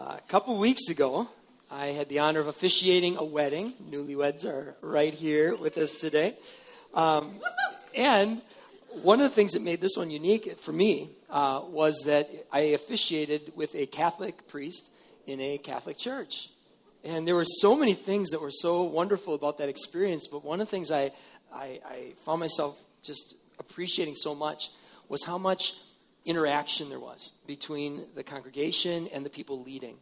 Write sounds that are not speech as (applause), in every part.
Uh, a couple weeks ago, I had the honor of officiating a wedding. Newlyweds are right here with us today. Um, and one of the things that made this one unique for me uh, was that I officiated with a Catholic priest in a Catholic church. And there were so many things that were so wonderful about that experience. But one of the things I, I, I found myself just appreciating so much was how much interaction there was between the congregation and the people leading.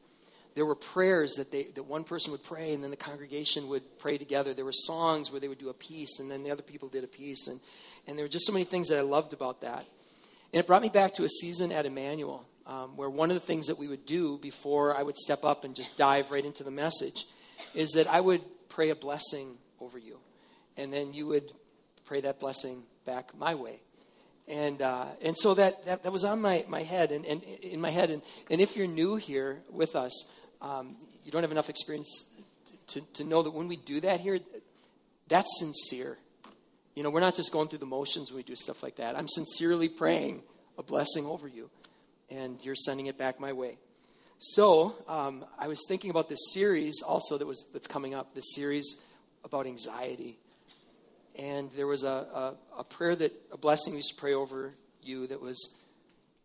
There were prayers that, they, that one person would pray and then the congregation would pray together. There were songs where they would do a piece and then the other people did a piece. And, and there were just so many things that I loved about that. And it brought me back to a season at Emmanuel um, where one of the things that we would do before I would step up and just dive right into the message is that I would pray a blessing over you. And then you would pray that blessing back my way and uh, and so that, that, that was on my, my head and, and in my head. And, and if you're new here with us um, you don't have enough experience to, to know that when we do that here that's sincere. You know we're not just going through the motions when we do stuff like that. I'm sincerely praying a blessing over you and you're sending it back my way. So um, i was thinking about this series also that was that's coming up this series about anxiety and there was a, a, a, prayer that, a blessing we used to pray over you that was,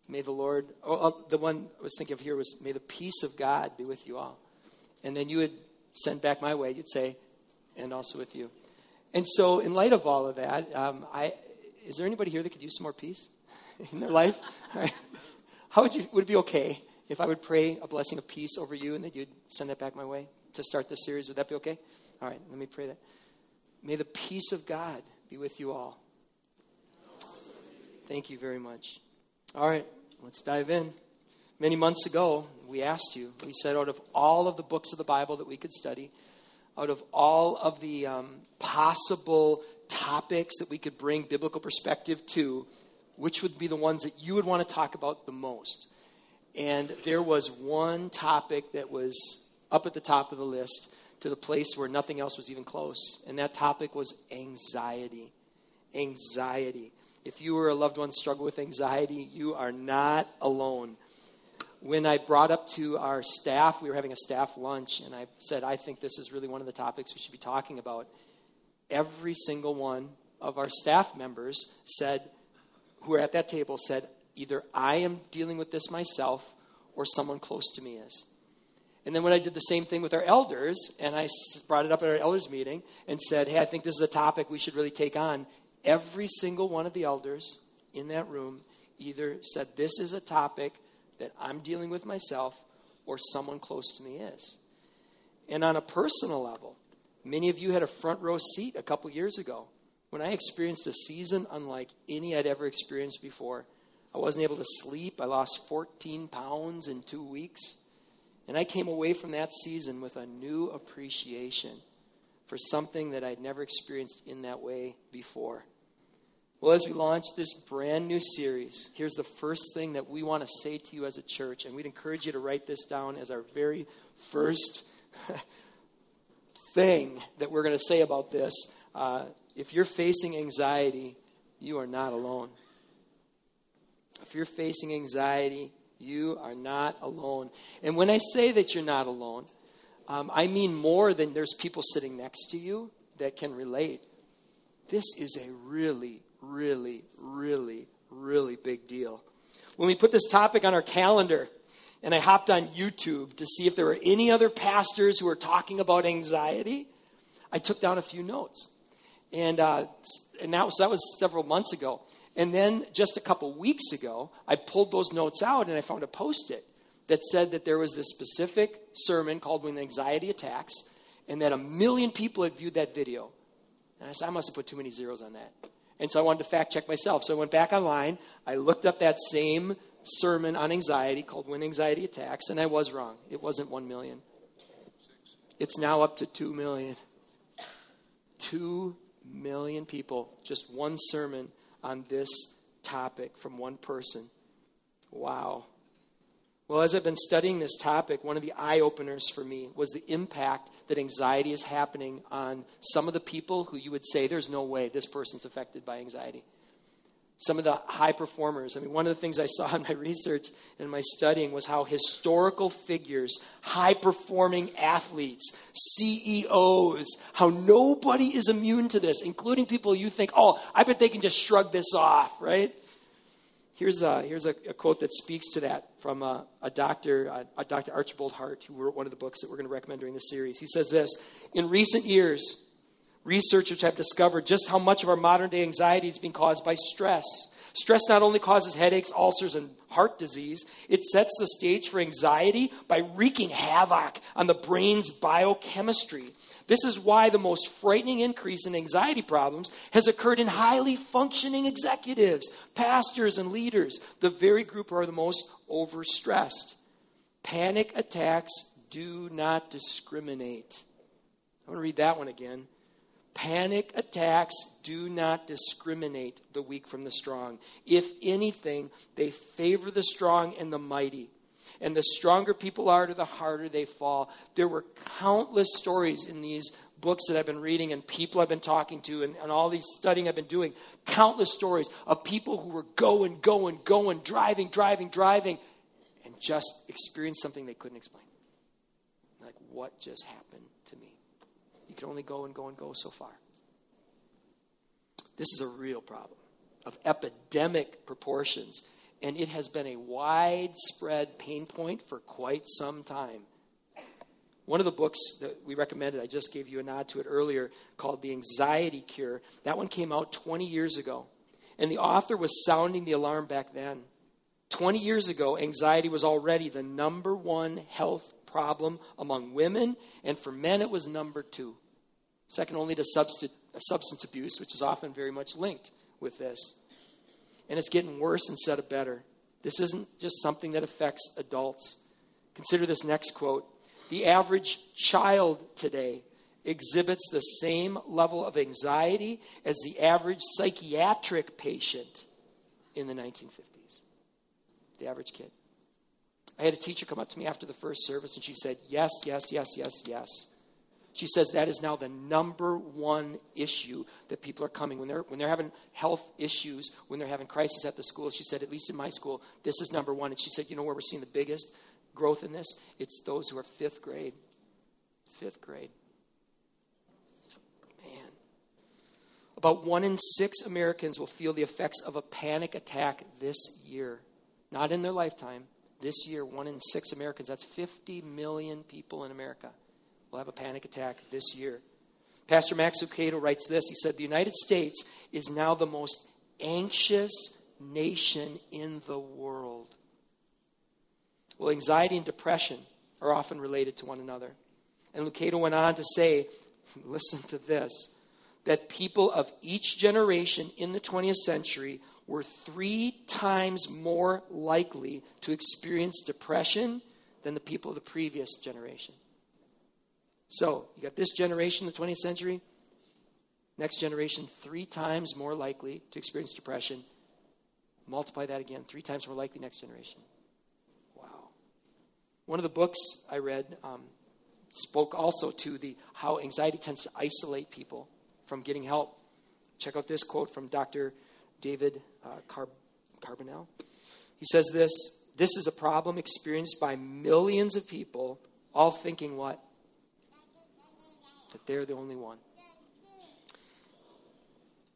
may the Lord, oh, oh, the one I was thinking of here was, may the peace of God be with you all. And then you would send back my way, you'd say, and also with you. And so, in light of all of that, um, I, is there anybody here that could use some more peace (laughs) in their life? (laughs) How would you, would it be okay if I would pray a blessing of peace over you and that you'd send that back my way to start this series? Would that be okay? All right, let me pray that. May the peace of God be with you all. Thank you very much. All right, let's dive in. Many months ago, we asked you, we said, out of all of the books of the Bible that we could study, out of all of the um, possible topics that we could bring biblical perspective to, which would be the ones that you would want to talk about the most? And there was one topic that was up at the top of the list to the place where nothing else was even close. And that topic was anxiety. Anxiety. If you or a loved one struggle with anxiety, you are not alone. When I brought up to our staff, we were having a staff lunch, and I said, I think this is really one of the topics we should be talking about. Every single one of our staff members said, who are at that table, said, either I am dealing with this myself or someone close to me is. And then when I did the same thing with our elders, and I brought it up at our elders meeting and said, hey, I think this is a topic we should really take on, every single one of the elders in that room either said, this is a topic that I'm dealing with myself or someone close to me is. And on a personal level, many of you had a front row seat a couple years ago when I experienced a season unlike any I'd ever experienced before. I wasn't able to sleep. I lost 14 pounds in two weeks. And I came away from that season with a new appreciation for something that I'd never experienced in that way before. Well, as we launch this brand new series, here's the first thing that we want to say to you as a church, and we'd encourage you to write this down as our very first thing that we're going to say about this. Uh, if you're facing anxiety, you are not alone. If you're facing anxiety, you are not alone. And when I say that you're not alone, um, I mean more than there's people sitting next to you that can relate. This is a really, really, really, really big deal. When we put this topic on our calendar, and I hopped on YouTube to see if there were any other pastors who were talking about anxiety, I took down a few notes. And, uh, and that, was, that was several months ago. And then just a couple weeks ago, I pulled those notes out and I found a post it that said that there was this specific sermon called When Anxiety Attacks, and that a million people had viewed that video. And I said, I must have put too many zeros on that. And so I wanted to fact check myself. So I went back online, I looked up that same sermon on anxiety called When Anxiety Attacks, and I was wrong. It wasn't 1 million. It's now up to 2 million. 2 million people, just one sermon on this topic from one person. Wow. Well, as I've been studying this topic, one of the eye openers for me was the impact that anxiety is happening on some of the people who you would say, there's no way this person's affected by anxiety. Some of the high performers. I mean, one of the things I saw (laughs) in my research and my studying was how historical figures, high performing athletes, CEOs, how nobody is immune to this, including people you think, oh, I bet they can just shrug this off, right? Here's a, here's a, a quote that speaks to that from a, a doctor, a, a Dr. Archibald Hart, who wrote one of the books that we're going to recommend during the series. He says this In recent years, researchers have discovered just how much of our modern day anxiety is being caused by stress. Stress not only causes headaches, ulcers, and heart disease, it sets the stage for anxiety by wreaking havoc on the brain's biochemistry. This is why the most frightening increase in anxiety problems has occurred in highly functioning executives, pastors, and leaders, the very group who are the most overstressed. Panic attacks do not discriminate. I'm going to read that one again. Panic attacks do not discriminate the weak from the strong. If anything, they favor the strong and the mighty. And the stronger people are, the harder they fall. There were countless stories in these books that I've been reading and people I've been talking to and, and all these studying I've been doing. Countless stories of people who were going, going, going, driving, driving, driving, and just experienced something they couldn't explain. Like, what just happened to me? You can only go and go and go so far. This is a real problem of epidemic proportions, and it has been a widespread pain point for quite some time. One of the books that we recommended, I just gave you a nod to it earlier, called The Anxiety Cure. That one came out 20 years ago. And the author was sounding the alarm back then. 20 years ago, anxiety was already the number one health problem among women, and for men, it was number two second only to substance abuse, which is often very much linked with this. And it's getting worse instead of better. This isn't just something that affects adults. Consider this next quote The average child today exhibits the same level of anxiety as the average psychiatric patient in the 1950s. The average kid. I had a teacher come up to me after the first service and she said, Yes, yes, yes, yes, yes. She says that is now the number one issue that people are coming when they're when they're having health issues, when they're having crisis at the school. She said, at least in my school, this is number one. And she said, you know where we're seeing the biggest growth in this? It's those who are fifth grade. Fifth grade. Man. About one in six Americans will feel the effects of a panic attack this year. Not in their lifetime. This year, one in six Americans. That's 50 million people in America will have a panic attack this year. Pastor Max Lucado writes this. He said, The United States is now the most anxious nation in the world. Well, anxiety and depression are often related to one another. And Lucado went on to say, (laughs) listen to this, that people of each generation in the 20th century were three times more likely to experience depression than the people of the previous generation. So, you got this generation, the 20th century, next generation, three times more likely to experience depression. Multiply that again, three times more likely next generation. Wow. One of the books I read um, spoke also to the how anxiety tends to isolate people from getting help. Check out this quote from Dr. David uh, Car- Carbonell. He says this This is a problem experienced by millions of people, all thinking what? That they're the only one.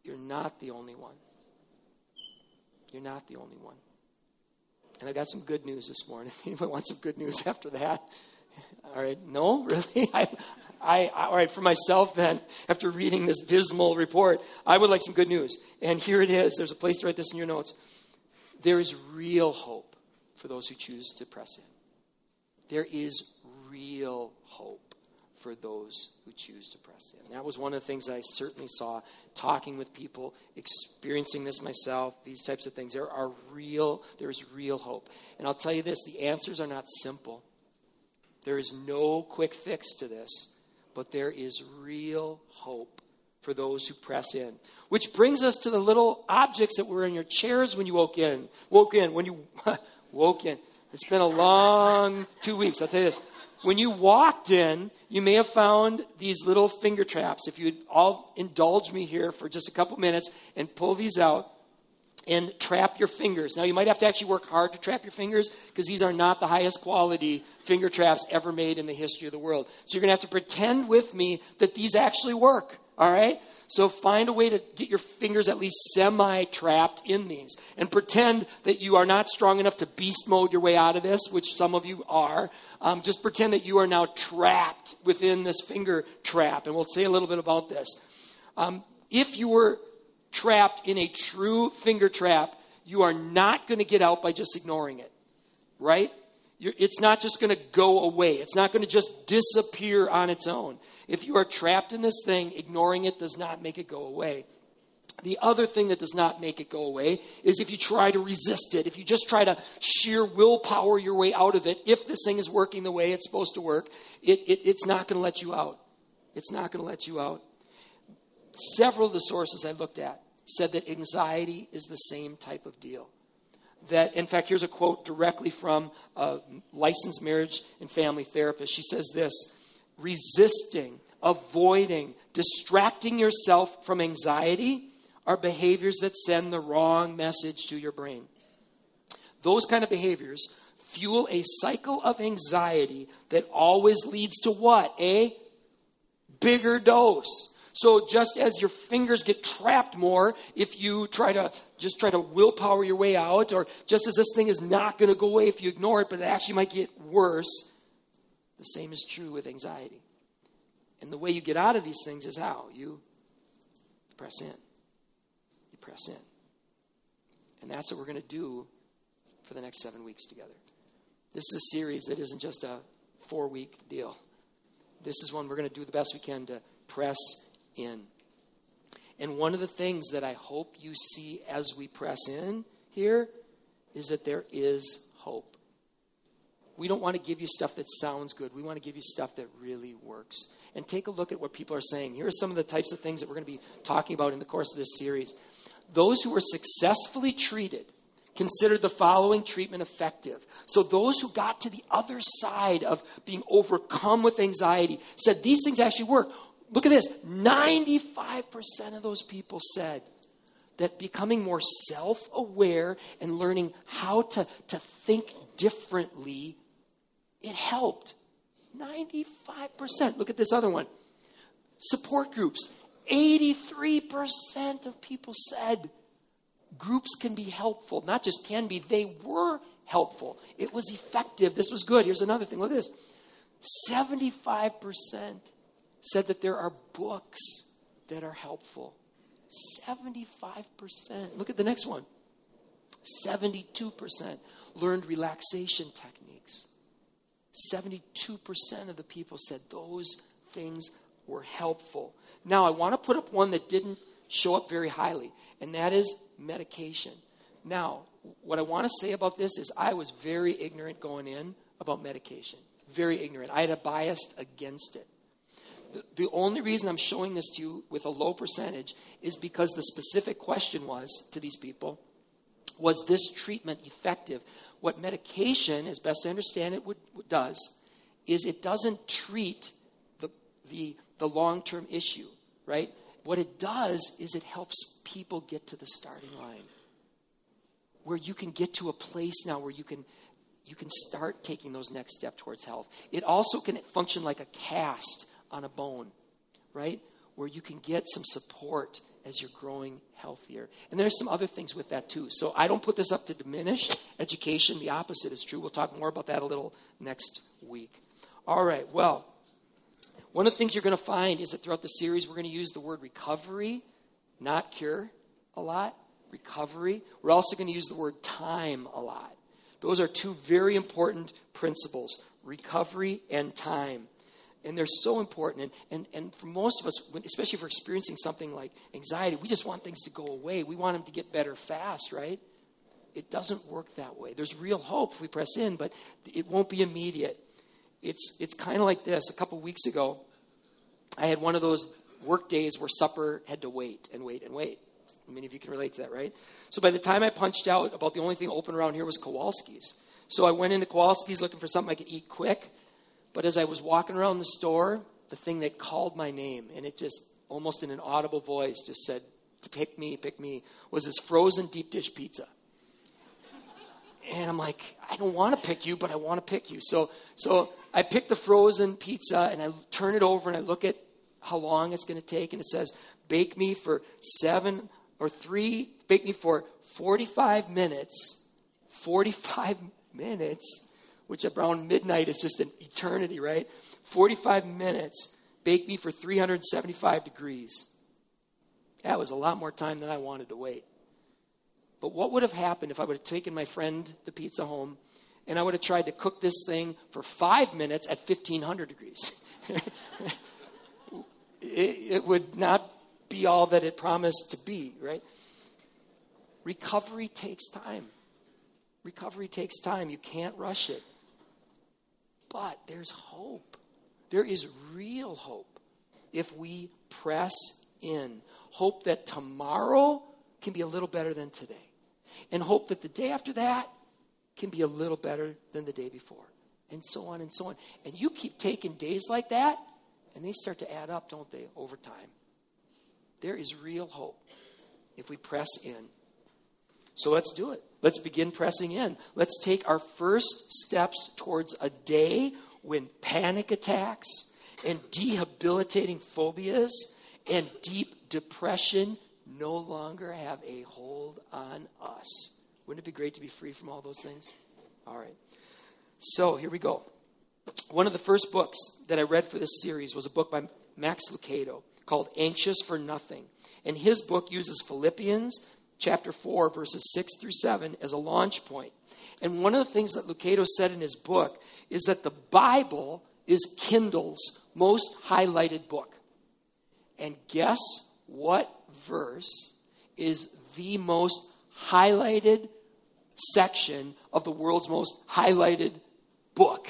You're not the only one. You're not the only one. And I got some good news this morning. (laughs) Anyone want some good news after that? (laughs) All right, no, (laughs) really? I, I, all right, for myself then, after reading this dismal report, I would like some good news. And here it is. There's a place to write this in your notes. There is real hope for those who choose to press in. There is real hope for those who choose to press in. That was one of the things I certainly saw talking with people, experiencing this myself, these types of things. There are real, there is real hope. And I'll tell you this the answers are not simple. There is no quick fix to this, but there is real hope for those who press in. Which brings us to the little objects that were in your chairs when you woke in. Woke in, when you (laughs) woke in. It's been a long two weeks. I'll tell you this when you walked in, you may have found these little finger traps. If you'd all indulge me here for just a couple minutes and pull these out, and trap your fingers. Now, you might have to actually work hard to trap your fingers because these are not the highest quality finger traps ever made in the history of the world. So, you're going to have to pretend with me that these actually work, all right? So, find a way to get your fingers at least semi trapped in these and pretend that you are not strong enough to beast mode your way out of this, which some of you are. Um, just pretend that you are now trapped within this finger trap. And we'll say a little bit about this. Um, if you were trapped in a true finger trap, you are not going to get out by just ignoring it, right? It's not just going to go away. It's not going to just disappear on its own. If you are trapped in this thing, ignoring it does not make it go away. The other thing that does not make it go away is if you try to resist it, if you just try to sheer willpower your way out of it, if this thing is working the way it's supposed to work, it, it, it's not going to let you out. It's not going to let you out. Several of the sources I looked at said that anxiety is the same type of deal. That, in fact, here's a quote directly from a licensed marriage and family therapist. She says this resisting, avoiding, distracting yourself from anxiety are behaviors that send the wrong message to your brain. Those kind of behaviors fuel a cycle of anxiety that always leads to what? A bigger dose so just as your fingers get trapped more if you try to just try to willpower your way out, or just as this thing is not going to go away if you ignore it, but it actually might get worse, the same is true with anxiety. And the way you get out of these things is how? You press in. You press in. And that's what we're going to do for the next seven weeks together. This is a series that isn't just a four week deal. This is one we're going to do the best we can to press in. And one of the things that I hope you see as we press in here is that there is hope. We don't want to give you stuff that sounds good. We want to give you stuff that really works. And take a look at what people are saying. Here are some of the types of things that we're going to be talking about in the course of this series. Those who were successfully treated considered the following treatment effective. So, those who got to the other side of being overcome with anxiety said these things actually work look at this 95% of those people said that becoming more self aware and learning how to, to think differently, it helped. 95%. Look at this other one. Support groups. 83% of people said groups can be helpful. Not just can be, they were helpful. It was effective. This was good. Here's another thing. Look at this 75% said that there are books that are helpful. 75%. Look at the next one. 72% learned relaxation techniques. 72% of the people said those things were helpful. Now, I want to put up one that didn't show up very highly, and that is medication. Now, what I want to say about this is I was very ignorant going in about medication. Very ignorant. I had a bias against it. The, only reason I'm showing this to you with a low percentage is because the specific question was to these people was this treatment effective? What medication, as best I understand it, would, does is it doesn't treat the, the, the long term issue, right? What it does is it helps people get to the starting line where you can get to a place now where you can you can start taking those next steps towards health. It also can function like a cast on a bone, right? Where you can get some support as you're growing healthier. And there's some other things with that too. So I don't put this up to diminish education. The opposite is true. We'll talk more about that a little next week. All right, well, one of the things you're going to find is that throughout the series, we're going to use the word recovery, not cure, a lot. Recovery. We're also going to use the word time a lot. Those are two very important principles recovery and time and they're so important. And, and, and for most of us, especially if we're experiencing something like anxiety, we just want things to go away. We want them to get better fast, right? It doesn't work that way. There's real hope if we press in, but it won't be immediate. It's, it's kind of like this. A couple weeks ago, I had one of those work days where supper had to wait and wait and wait. Many of you can relate to that, right? So by the time I punched out, about the only thing open around here was Kowalski's. So I went into Kowalski's looking for something I could eat quick. But as I was walking around the store, the thing that called my name, and it just almost in an audible voice just said, pick me, pick me, was this frozen deep dish pizza. And I'm like, I don't want to pick you, but I want to pick you. So, so I pick the frozen pizza and I turn it over and I look at how long it's going to take. And it says, bake me for seven or three, bake me for 45 minutes. 45 minutes, which around midnight is just an eternity, right? 45 minutes, bake me for 375 degrees. That was a lot more time than I wanted to wait. But what would have happened if I would have taken my friend the pizza home and I would have tried to cook this thing for five minutes at 1500 degrees? (laughs) it, it would not be all that it promised to be, right? Recovery takes time. Recovery takes time. You can't rush it. But there's hope. There is real hope if we press in. Hope that tomorrow can be a little better than today and hope that the day after that can be a little better than the day before, and so on and so on. And you keep taking days like that, and they start to add up, don't they, over time? There is real hope if we press in. So let's do it. Let's begin pressing in. Let's take our first steps towards a day when panic attacks and debilitating phobias and deep depression no longer have a hold on us. Wouldn't it be great to be free from all those things? All right. So here we go. One of the first books that I read for this series was a book by Max Lucado called Anxious for Nothing. And his book uses Philippians chapter 4, verses 6 through 7 as a launch point. And one of the things that Lucado said in his book is that the Bible is Kindle's most highlighted book. And guess what verse is the most highlighted section of the world's most highlighted book.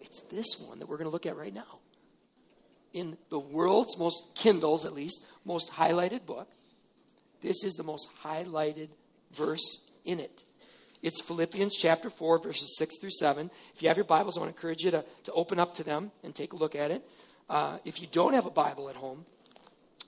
It's this one that we're going to look at right now. In the world's most, Kindles at least, most highlighted book, this is the most highlighted verse in it. It's Philippians chapter 4, verses 6 through 7. If you have your Bibles, I want to encourage you to, to open up to them and take a look at it. Uh, if you don't have a Bible at home,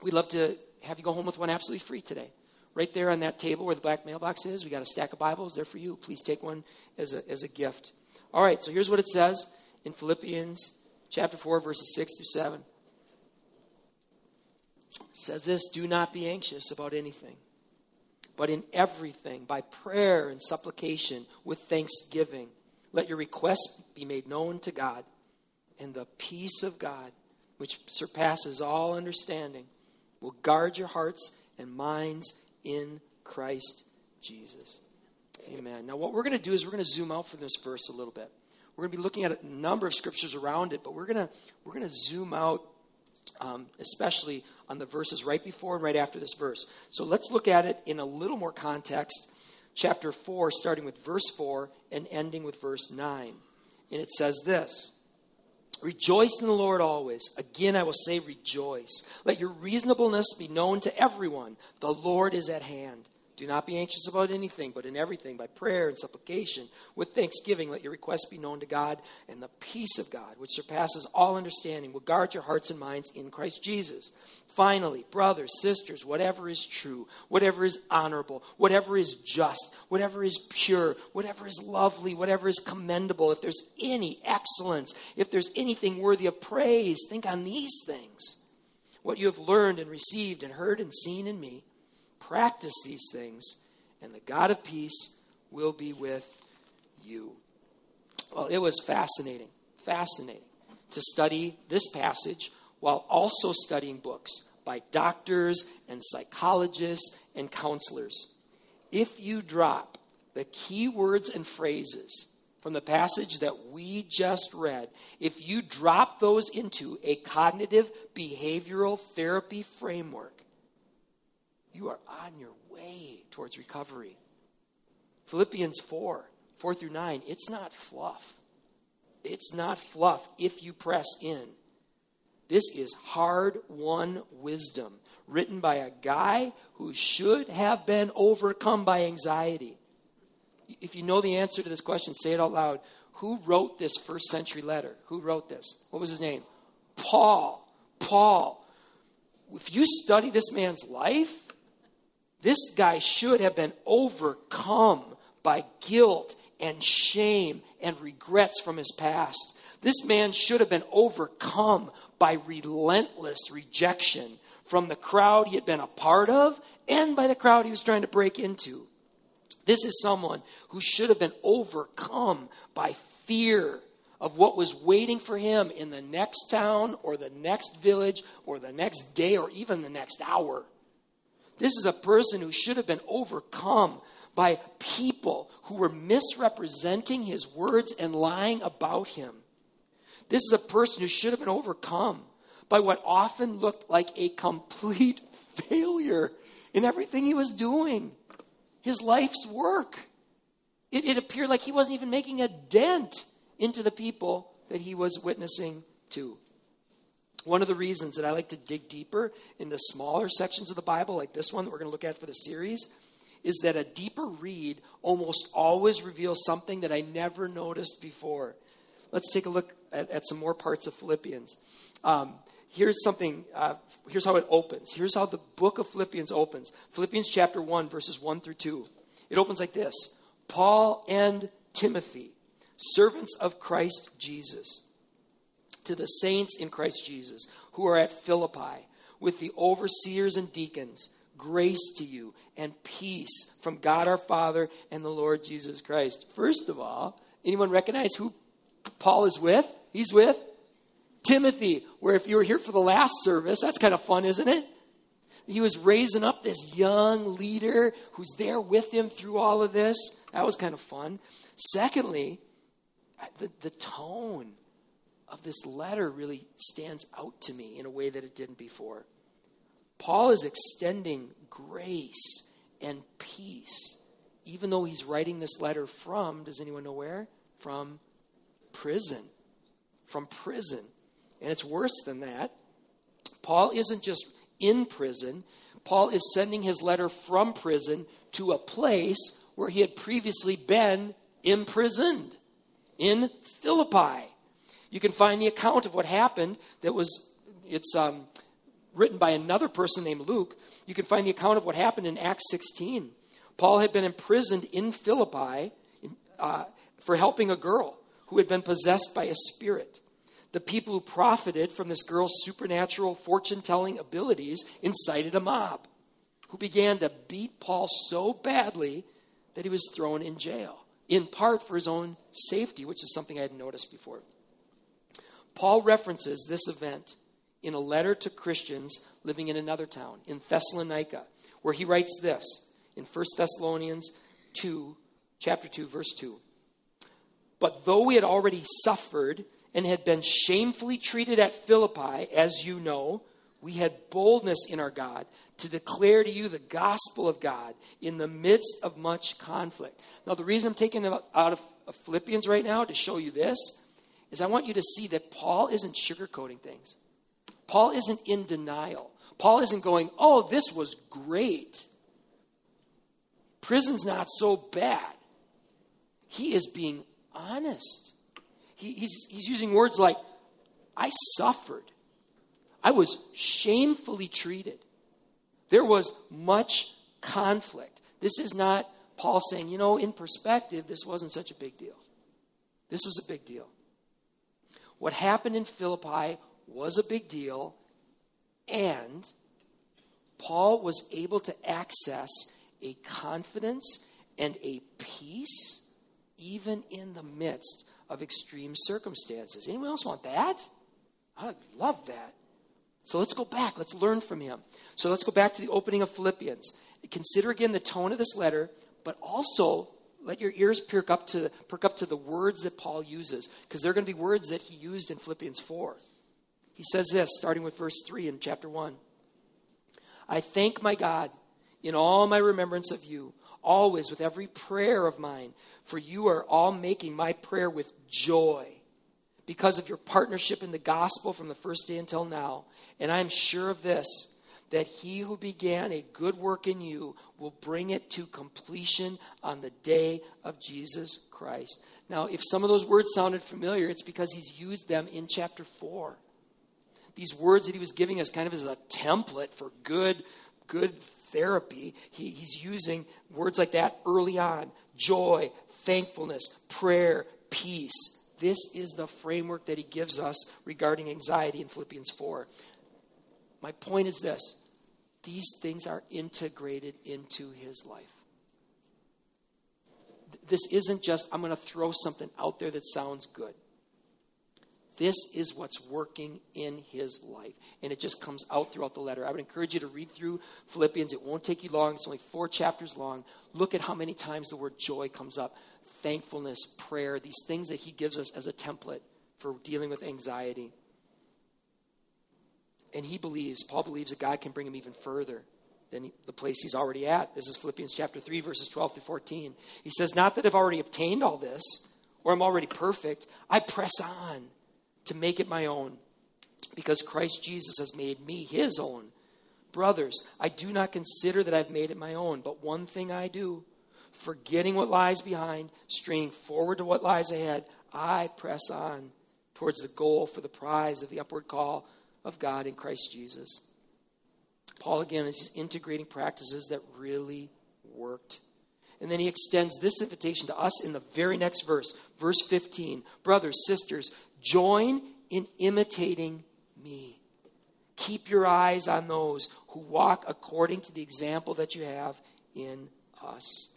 We'd love to have you go home with one absolutely free today. Right there on that table where the black mailbox is, we got a stack of Bibles there for you. Please take one as a, as a gift. All right, so here's what it says in Philippians chapter 4, verses 6 through 7. Says this Do not be anxious about anything, but in everything, by prayer and supplication, with thanksgiving, let your requests be made known to God, and the peace of God, which surpasses all understanding, will guard your hearts and minds in Christ Jesus. Amen. Now, what we're going to do is we're going to zoom out from this verse a little bit. We're going to be looking at a number of scriptures around it, but we're going to we're going to zoom out, um, especially on the verses right before and right after this verse. So let's look at it in a little more context. Chapter four, starting with verse four and ending with verse nine, and it says this. Rejoice in the Lord always. Again, I will say rejoice. Let your reasonableness be known to everyone. The Lord is at hand. Do not be anxious about anything, but in everything, by prayer and supplication, with thanksgiving, let your requests be known to God, and the peace of God, which surpasses all understanding, will guard your hearts and minds in Christ Jesus. Finally, brothers, sisters, whatever is true, whatever is honorable, whatever is just, whatever is pure, whatever is lovely, whatever is commendable, if there's any excellence, if there's anything worthy of praise, think on these things. What you have learned and received and heard and seen in me Practice these things, and the God of peace will be with you. Well, it was fascinating, fascinating to study this passage while also studying books by doctors and psychologists and counselors. If you drop the key words and phrases from the passage that we just read, if you drop those into a cognitive behavioral therapy framework, you are on your way towards recovery. Philippians 4 4 through 9, it's not fluff. It's not fluff if you press in. This is hard won wisdom written by a guy who should have been overcome by anxiety. If you know the answer to this question, say it out loud. Who wrote this first century letter? Who wrote this? What was his name? Paul. Paul if you study this man's life, this guy should have been overcome by guilt and shame and regrets from his past. This man should have been overcome by relentless rejection from the crowd he had been a part of and by the crowd he was trying to break into. This is someone who should have been overcome by fear of what was waiting for him in the next town or the next village or the next day or even the next hour. This is a person who should have been overcome by people who were misrepresenting his words and lying about him. This is a person who should have been overcome by what often looked like a complete (laughs) failure in everything he was doing, his life's work. It, it appeared like he wasn't even making a dent into the people that he was witnessing to. One of the reasons that I like to dig deeper into smaller sections of the Bible, like this one that we're going to look at for the series, is that a deeper read almost always reveals something that I never noticed before. Let's take a look at, at some more parts of Philippians. Um, here's something, uh, here's how it opens. Here's how the book of Philippians opens Philippians chapter 1, verses 1 through 2. It opens like this Paul and Timothy, servants of Christ Jesus, to the saints in Christ Jesus who are at Philippi, with the overseers and deacons grace to you and peace from God our Father and the Lord Jesus Christ. First of all, anyone recognize who Paul is with? He's with Timothy, where if you were here for the last service, that's kind of fun, isn't it? He was raising up this young leader who's there with him through all of this. That was kind of fun. Secondly, the, the tone of this letter really stands out to me in a way that it didn't before. Paul is extending grace and peace, even though he's writing this letter from, does anyone know where? From prison. From prison. And it's worse than that. Paul isn't just in prison, Paul is sending his letter from prison to a place where he had previously been imprisoned in Philippi. You can find the account of what happened that was, it's um, written by another person named Luke, you can find the account of what happened in Acts 16. Paul had been imprisoned in Philippi uh, for helping a girl who had been possessed by a spirit. The people who profited from this girl's supernatural fortune telling abilities incited a mob who began to beat Paul so badly that he was thrown in jail, in part for his own safety, which is something I hadn't noticed before. Paul references this event in a letter to Christians living in another town, in Thessalonica, where he writes this in 1 Thessalonians 2, chapter 2, verse 2. But though we had already suffered and had been shamefully treated at Philippi, as you know, we had boldness in our God to declare to you the gospel of God in the midst of much conflict. Now, the reason I'm taking out of Philippians right now to show you this is I want you to see that Paul isn't sugarcoating things. Paul isn't in denial. Paul isn't going, oh, this was great. Prison's not so bad. He is being honest. He, he's, he's using words like, I suffered. I was shamefully treated. There was much conflict. This is not Paul saying, you know, in perspective, this wasn't such a big deal. This was a big deal. What happened in Philippi was a big deal, and Paul was able to access a confidence and a peace even in the midst of extreme circumstances. Anyone else want that? I love that. So let's go back. Let's learn from him. So let's go back to the opening of Philippians. Consider again the tone of this letter, but also let your ears perk up to perk up to the words that Paul uses, because they're going to be words that he used in Philippians 4. He says this, starting with verse 3 in chapter 1. I thank my God in all my remembrance of you, always with every prayer of mine, for you are all making my prayer with joy because of your partnership in the gospel from the first day until now. And I am sure of this that he who began a good work in you will bring it to completion on the day of Jesus Christ. Now, if some of those words sounded familiar, it's because he's used them in chapter 4. these words that he was giving us kind of as a template for good, good therapy. He, he's using words like that early on joy, thankfulness, prayer, peace. This is the framework that he gives us regarding anxiety in Philippians 4. My point is this these things are integrated into his life. This isn't just, I'm going to throw something out there that sounds good. This is what's working in his life. And it just comes out throughout the letter. I would encourage you to read through Philippians. It won't take you long, it's only four chapters long. Look at how many times the word joy comes up thankfulness, prayer, these things that he gives us as a template for dealing with anxiety. And he believes, Paul believes that God can bring him even further than the place he's already at. This is Philippians chapter 3, verses 12 through 14. He says, Not that I've already obtained all this or I'm already perfect, I press on to make it my own because Christ Jesus has made me his own. Brothers, I do not consider that I've made it my own, but one thing I do, forgetting what lies behind, straining forward to what lies ahead, I press on towards the goal for the prize of the upward call of God in Christ Jesus. Paul again is integrating practices that really worked. And then he extends this invitation to us in the very next verse, verse 15. Brothers, sisters, join in imitating me. Keep your eyes on those who walk according to the example that you have in us.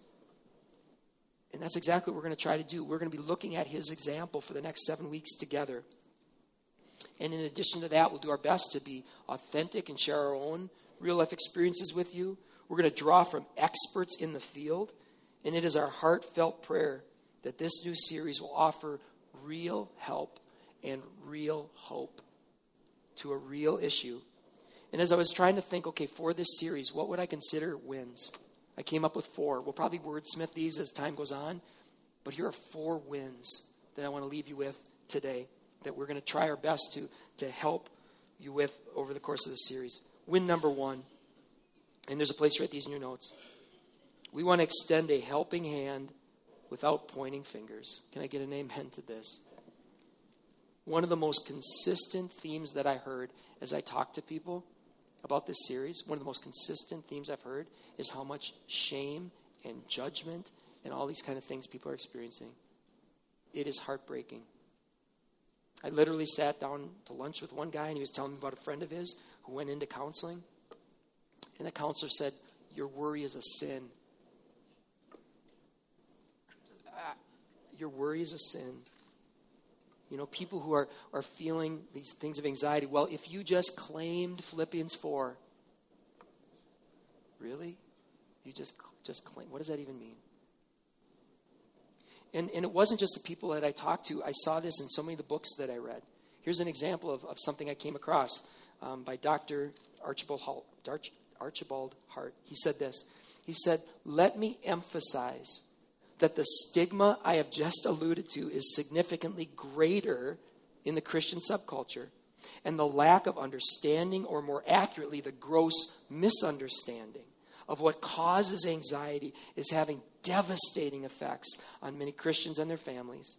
And that's exactly what we're going to try to do. We're going to be looking at his example for the next seven weeks together. And in addition to that, we'll do our best to be authentic and share our own real life experiences with you. We're going to draw from experts in the field. And it is our heartfelt prayer that this new series will offer real help and real hope to a real issue. And as I was trying to think, okay, for this series, what would I consider wins? I came up with four. We'll probably wordsmith these as time goes on, but here are four wins that I want to leave you with today that we're going to try our best to, to help you with over the course of the series. Win number one, and there's a place to write these in your notes. We want to extend a helping hand without pointing fingers. Can I get an amen to this? One of the most consistent themes that I heard as I talked to people about this series, one of the most consistent themes I've heard is how much shame and judgment and all these kind of things people are experiencing. It is heartbreaking. I literally sat down to lunch with one guy and he was telling me about a friend of his who went into counseling. And the counselor said, Your worry is a sin. Uh, your worry is a sin. You know, people who are, are feeling these things of anxiety. Well, if you just claimed Philippians 4, really? You just, just claim. What does that even mean? And, and it wasn't just the people that I talked to. I saw this in so many of the books that I read. Here's an example of, of something I came across um, by Dr. Archibald Archibald Hart. He said this. He said, Let me emphasize that the stigma I have just alluded to is significantly greater in the Christian subculture. And the lack of understanding, or more accurately, the gross misunderstanding of what causes anxiety, is having devastating effects on many Christians and their families.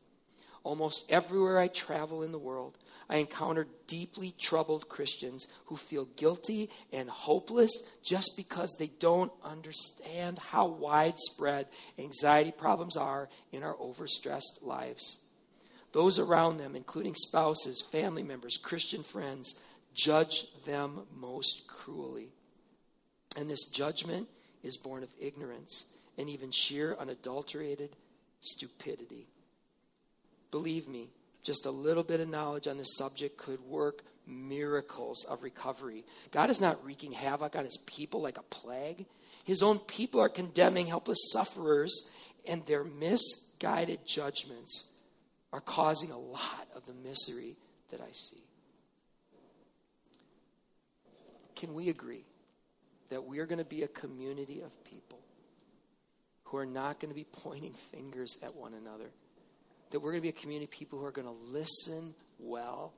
Almost everywhere I travel in the world, I encounter deeply troubled Christians who feel guilty and hopeless just because they don't understand how widespread anxiety problems are in our overstressed lives. Those around them, including spouses, family members, Christian friends, judge them most cruelly. And this judgment is born of ignorance and even sheer unadulterated stupidity. Believe me, just a little bit of knowledge on this subject could work miracles of recovery. God is not wreaking havoc on his people like a plague. His own people are condemning helpless sufferers, and their misguided judgments are causing a lot of the misery that I see. Can we agree that we are going to be a community of people who are not going to be pointing fingers at one another? that we're going to be a community of people who are going to listen well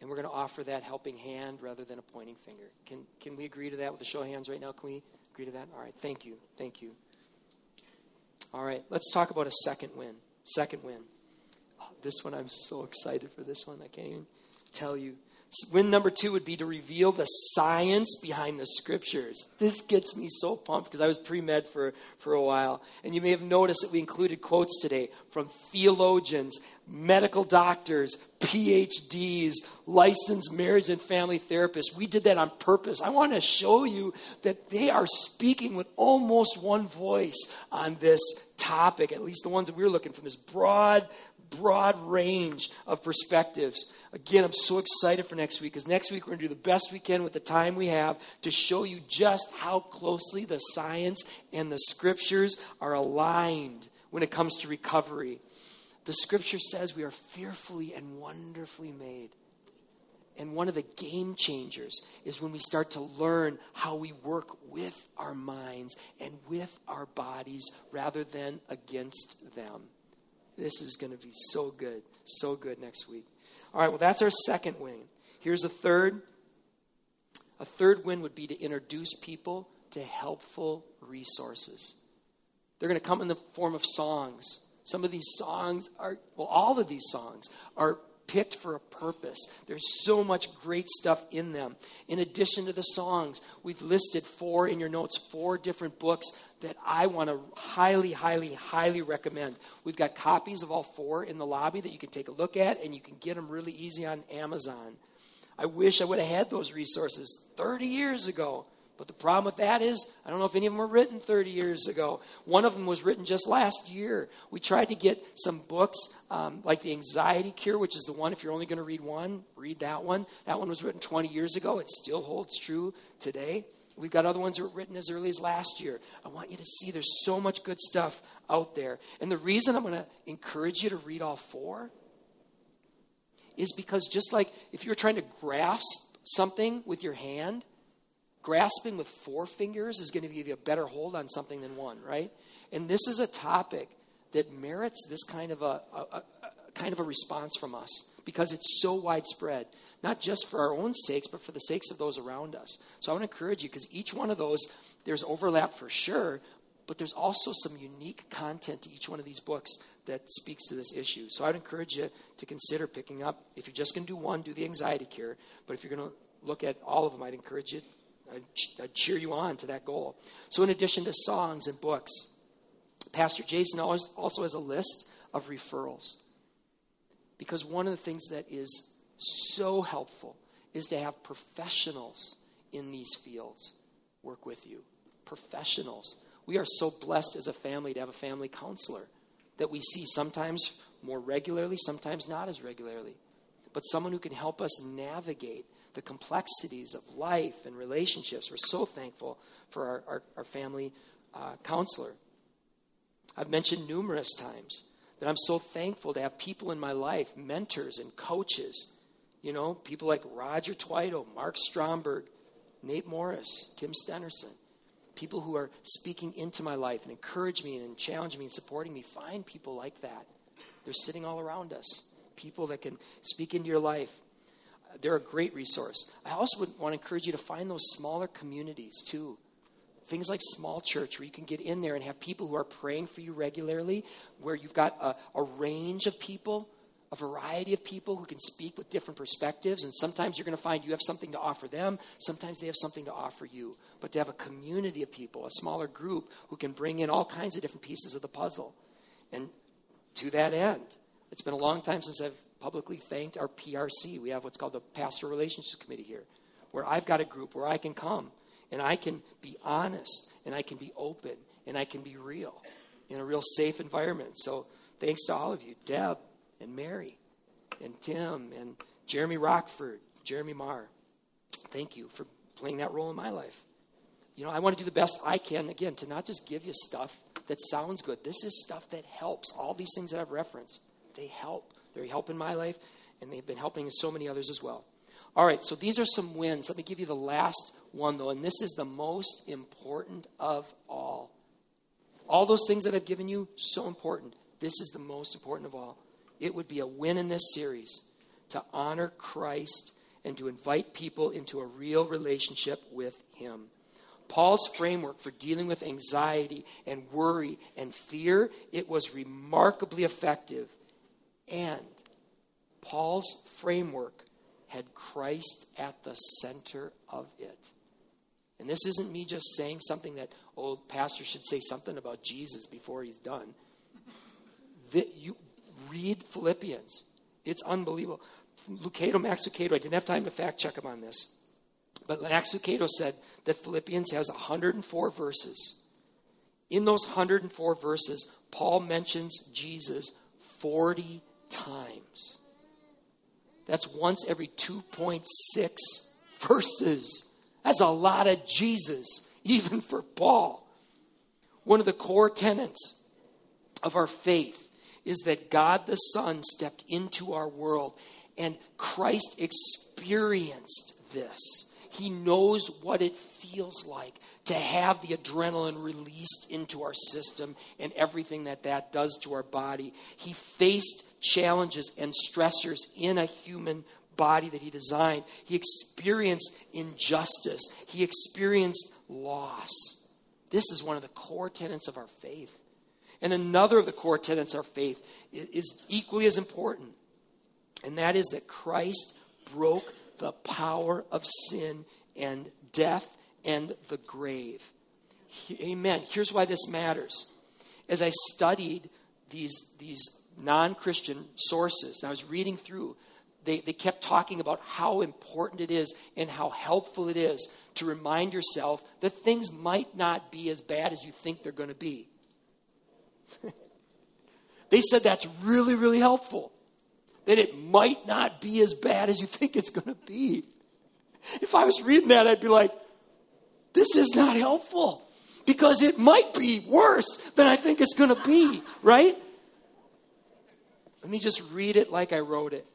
and we're going to offer that helping hand rather than a pointing finger. Can, can we agree to that with a show of hands right now? Can we agree to that? All right, thank you. Thank you. All right, let's talk about a second win. Second win. Oh, this one, I'm so excited for this one. I can't even tell you. Win number two would be to reveal the science behind the scriptures. This gets me so pumped because I was pre med for, for a while. And you may have noticed that we included quotes today from theologians, medical doctors, PhDs, licensed marriage and family therapists. We did that on purpose. I want to show you that they are speaking with almost one voice on this topic, at least the ones that we we're looking from this broad, broad range of perspectives. Again, I'm so excited for next week because next week we're going to do the best we can with the time we have to show you just how closely the science and the scriptures are aligned when it comes to recovery. The scripture says we are fearfully and wonderfully made. And one of the game changers is when we start to learn how we work with our minds and with our bodies rather than against them. This is going to be so good, so good next week. All right, well, that's our second win. Here's a third. A third win would be to introduce people to helpful resources. They're going to come in the form of songs. Some of these songs are, well, all of these songs are picked for a purpose. There's so much great stuff in them. In addition to the songs, we've listed four in your notes, four different books that I want to highly, highly, highly recommend. We've got copies of all four in the lobby that you can take a look at, and you can get them really easy on Amazon. I wish I would have had those resources 30 years ago. But the problem with that is, I don't know if any of them were written 30 years ago. One of them was written just last year. We tried to get some books um, like The Anxiety Cure, which is the one, if you're only going to read one, read that one. That one was written 20 years ago. It still holds true today. We've got other ones that were written as early as last year. I want you to see there's so much good stuff out there. And the reason I'm going to encourage you to read all four is because just like if you're trying to grasp something with your hand, grasping with four fingers is going to give you a better hold on something than one, right? And this is a topic that merits this kind of a, a, a, kind of a response from us because it's so widespread, not just for our own sakes, but for the sakes of those around us. So I want to encourage you because each one of those, there's overlap for sure, but there's also some unique content to each one of these books that speaks to this issue. So I'd encourage you to consider picking up. If you're just going to do one, do the anxiety cure. But if you're going to look at all of them, I'd encourage you I'd cheer you on to that goal. So, in addition to songs and books, Pastor Jason also has a list of referrals. Because one of the things that is so helpful is to have professionals in these fields work with you. Professionals. We are so blessed as a family to have a family counselor that we see sometimes more regularly, sometimes not as regularly. But someone who can help us navigate the complexities of life and relationships. We're so thankful for our, our, our family uh, counselor. I've mentioned numerous times that I'm so thankful to have people in my life, mentors and coaches. You know, people like Roger Twito, Mark Stromberg, Nate Morris, Tim Stenerson. People who are speaking into my life and encourage me and challenge me and supporting me. Find people like that. They're sitting all around us. People that can speak into your life they're a great resource. I also would want to encourage you to find those smaller communities too. Things like small church where you can get in there and have people who are praying for you regularly, where you've got a, a range of people, a variety of people who can speak with different perspectives. And sometimes you're going to find you have something to offer them, sometimes they have something to offer you. But to have a community of people, a smaller group who can bring in all kinds of different pieces of the puzzle. And to that end, it's been a long time since I've publicly thanked our PRC. We have what's called the Pastor Relations Committee here, where I've got a group where I can come and I can be honest and I can be open and I can be real in a real safe environment. So thanks to all of you, Deb and Mary and Tim and Jeremy Rockford, Jeremy Marr. Thank you for playing that role in my life. You know, I want to do the best I can, again, to not just give you stuff that sounds good. This is stuff that helps. All these things that I've referenced, they help. They're helping my life, and they've been helping so many others as well. All right, so these are some wins. Let me give you the last one, though, and this is the most important of all. All those things that I've given you, so important. This is the most important of all. It would be a win in this series to honor Christ and to invite people into a real relationship with Him. Paul's framework for dealing with anxiety and worry and fear, it was remarkably effective and Paul's framework had Christ at the center of it. And this isn't me just saying something that, oh, pastor should say something about Jesus before he's done. That you read Philippians. It's unbelievable. Lucado, Max Lucado, I didn't have time to fact check him on this. But Max Lucado said that Philippians has 104 verses. In those 104 verses, Paul mentions Jesus 40 times. That's once every 2.6 verses. That's a lot of Jesus, (laughs) even for Paul. One of the core tenets of our faith is that God the Son stepped into our world and Christ experienced this. He knows what it feels like to have the adrenaline released into our system and everything that that does to our body. He faced challenges and stressors in a human body that he designed. He experienced injustice, he experienced loss. This is one of the core tenets of our faith. And another of the core tenets of our faith is equally as important, and that is that Christ broke the power of sin and death and the grave. Amen. Here's why this matters. As I studied these, these non Christian sources, I was reading through, they, they kept talking about how important it is and how helpful it is to remind yourself that things might not be as bad as you think they're going to be. (laughs) they said that's really, really helpful. That it might not be as bad as you think it's going to be. If I was reading that, I'd be like, this is not helpful because it might be worse than I think it's going to be, right? Let me just read it like I wrote it.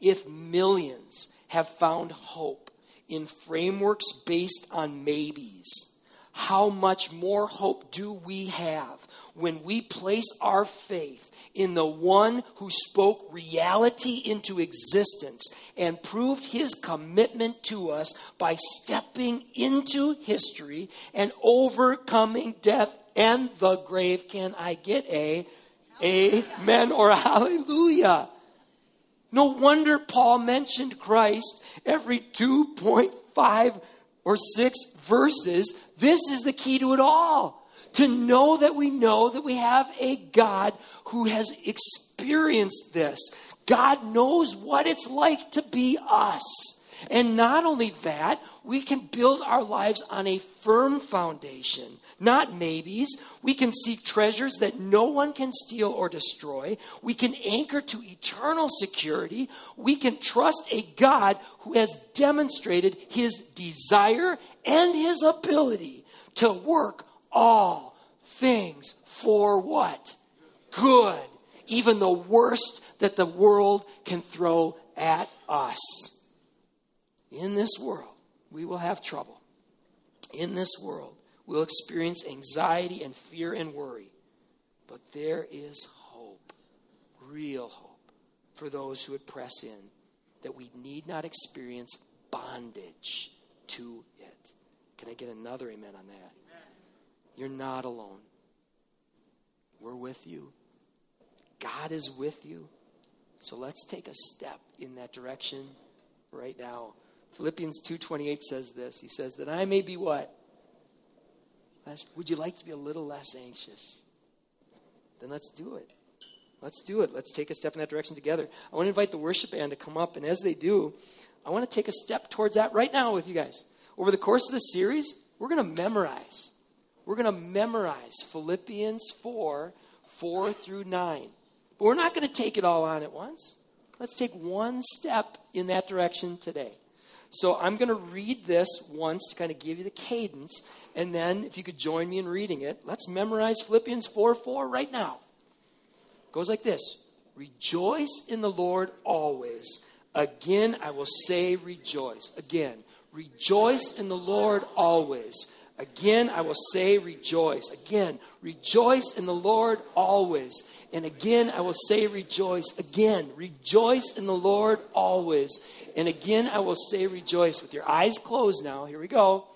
If millions have found hope in frameworks based on maybes, how much more hope do we have when we place our faith in the one who spoke reality into existence and proved his commitment to us by stepping into history and overcoming death and the grave. Can I get a amen or hallelujah? No wonder Paul mentioned Christ every 2.5 or 6 verses. This is the key to it all to know that we know that we have a God who has experienced this. God knows what it's like to be us. And not only that, we can build our lives on a firm foundation, not maybes. We can seek treasures that no one can steal or destroy. We can anchor to eternal security. We can trust a God who has demonstrated his desire and his ability to work all things for what? Good. Even the worst that the world can throw at us. In this world, we will have trouble. In this world, we'll experience anxiety and fear and worry. But there is hope, real hope, for those who would press in, that we need not experience bondage to it. Can I get another amen on that? You're not alone. We're with you. God is with you. So let's take a step in that direction right now. Philippians 2:28 says this. He says that I may be what? Less, would you like to be a little less anxious? Then let's do it. Let's do it. Let's take a step in that direction together. I want to invite the worship band to come up, and as they do, I want to take a step towards that right now with you guys. Over the course of this series, we're going to memorize we're going to memorize Philippians 4 4 through 9. But we're not going to take it all on at once. Let's take one step in that direction today. So I'm going to read this once to kind of give you the cadence. And then, if you could join me in reading it, let's memorize Philippians 4 4 right now. It goes like this Rejoice in the Lord always. Again, I will say rejoice. Again, rejoice in the Lord always. Again, I will say rejoice. Again, rejoice in the Lord always. And again, I will say rejoice. Again, rejoice in the Lord always. And again, I will say rejoice. With your eyes closed now, here we go.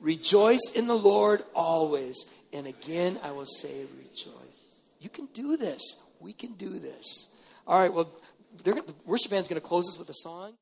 Rejoice in the Lord always. And again, I will say rejoice. You can do this. We can do this. All right, well, the worship band's going to close us with a song.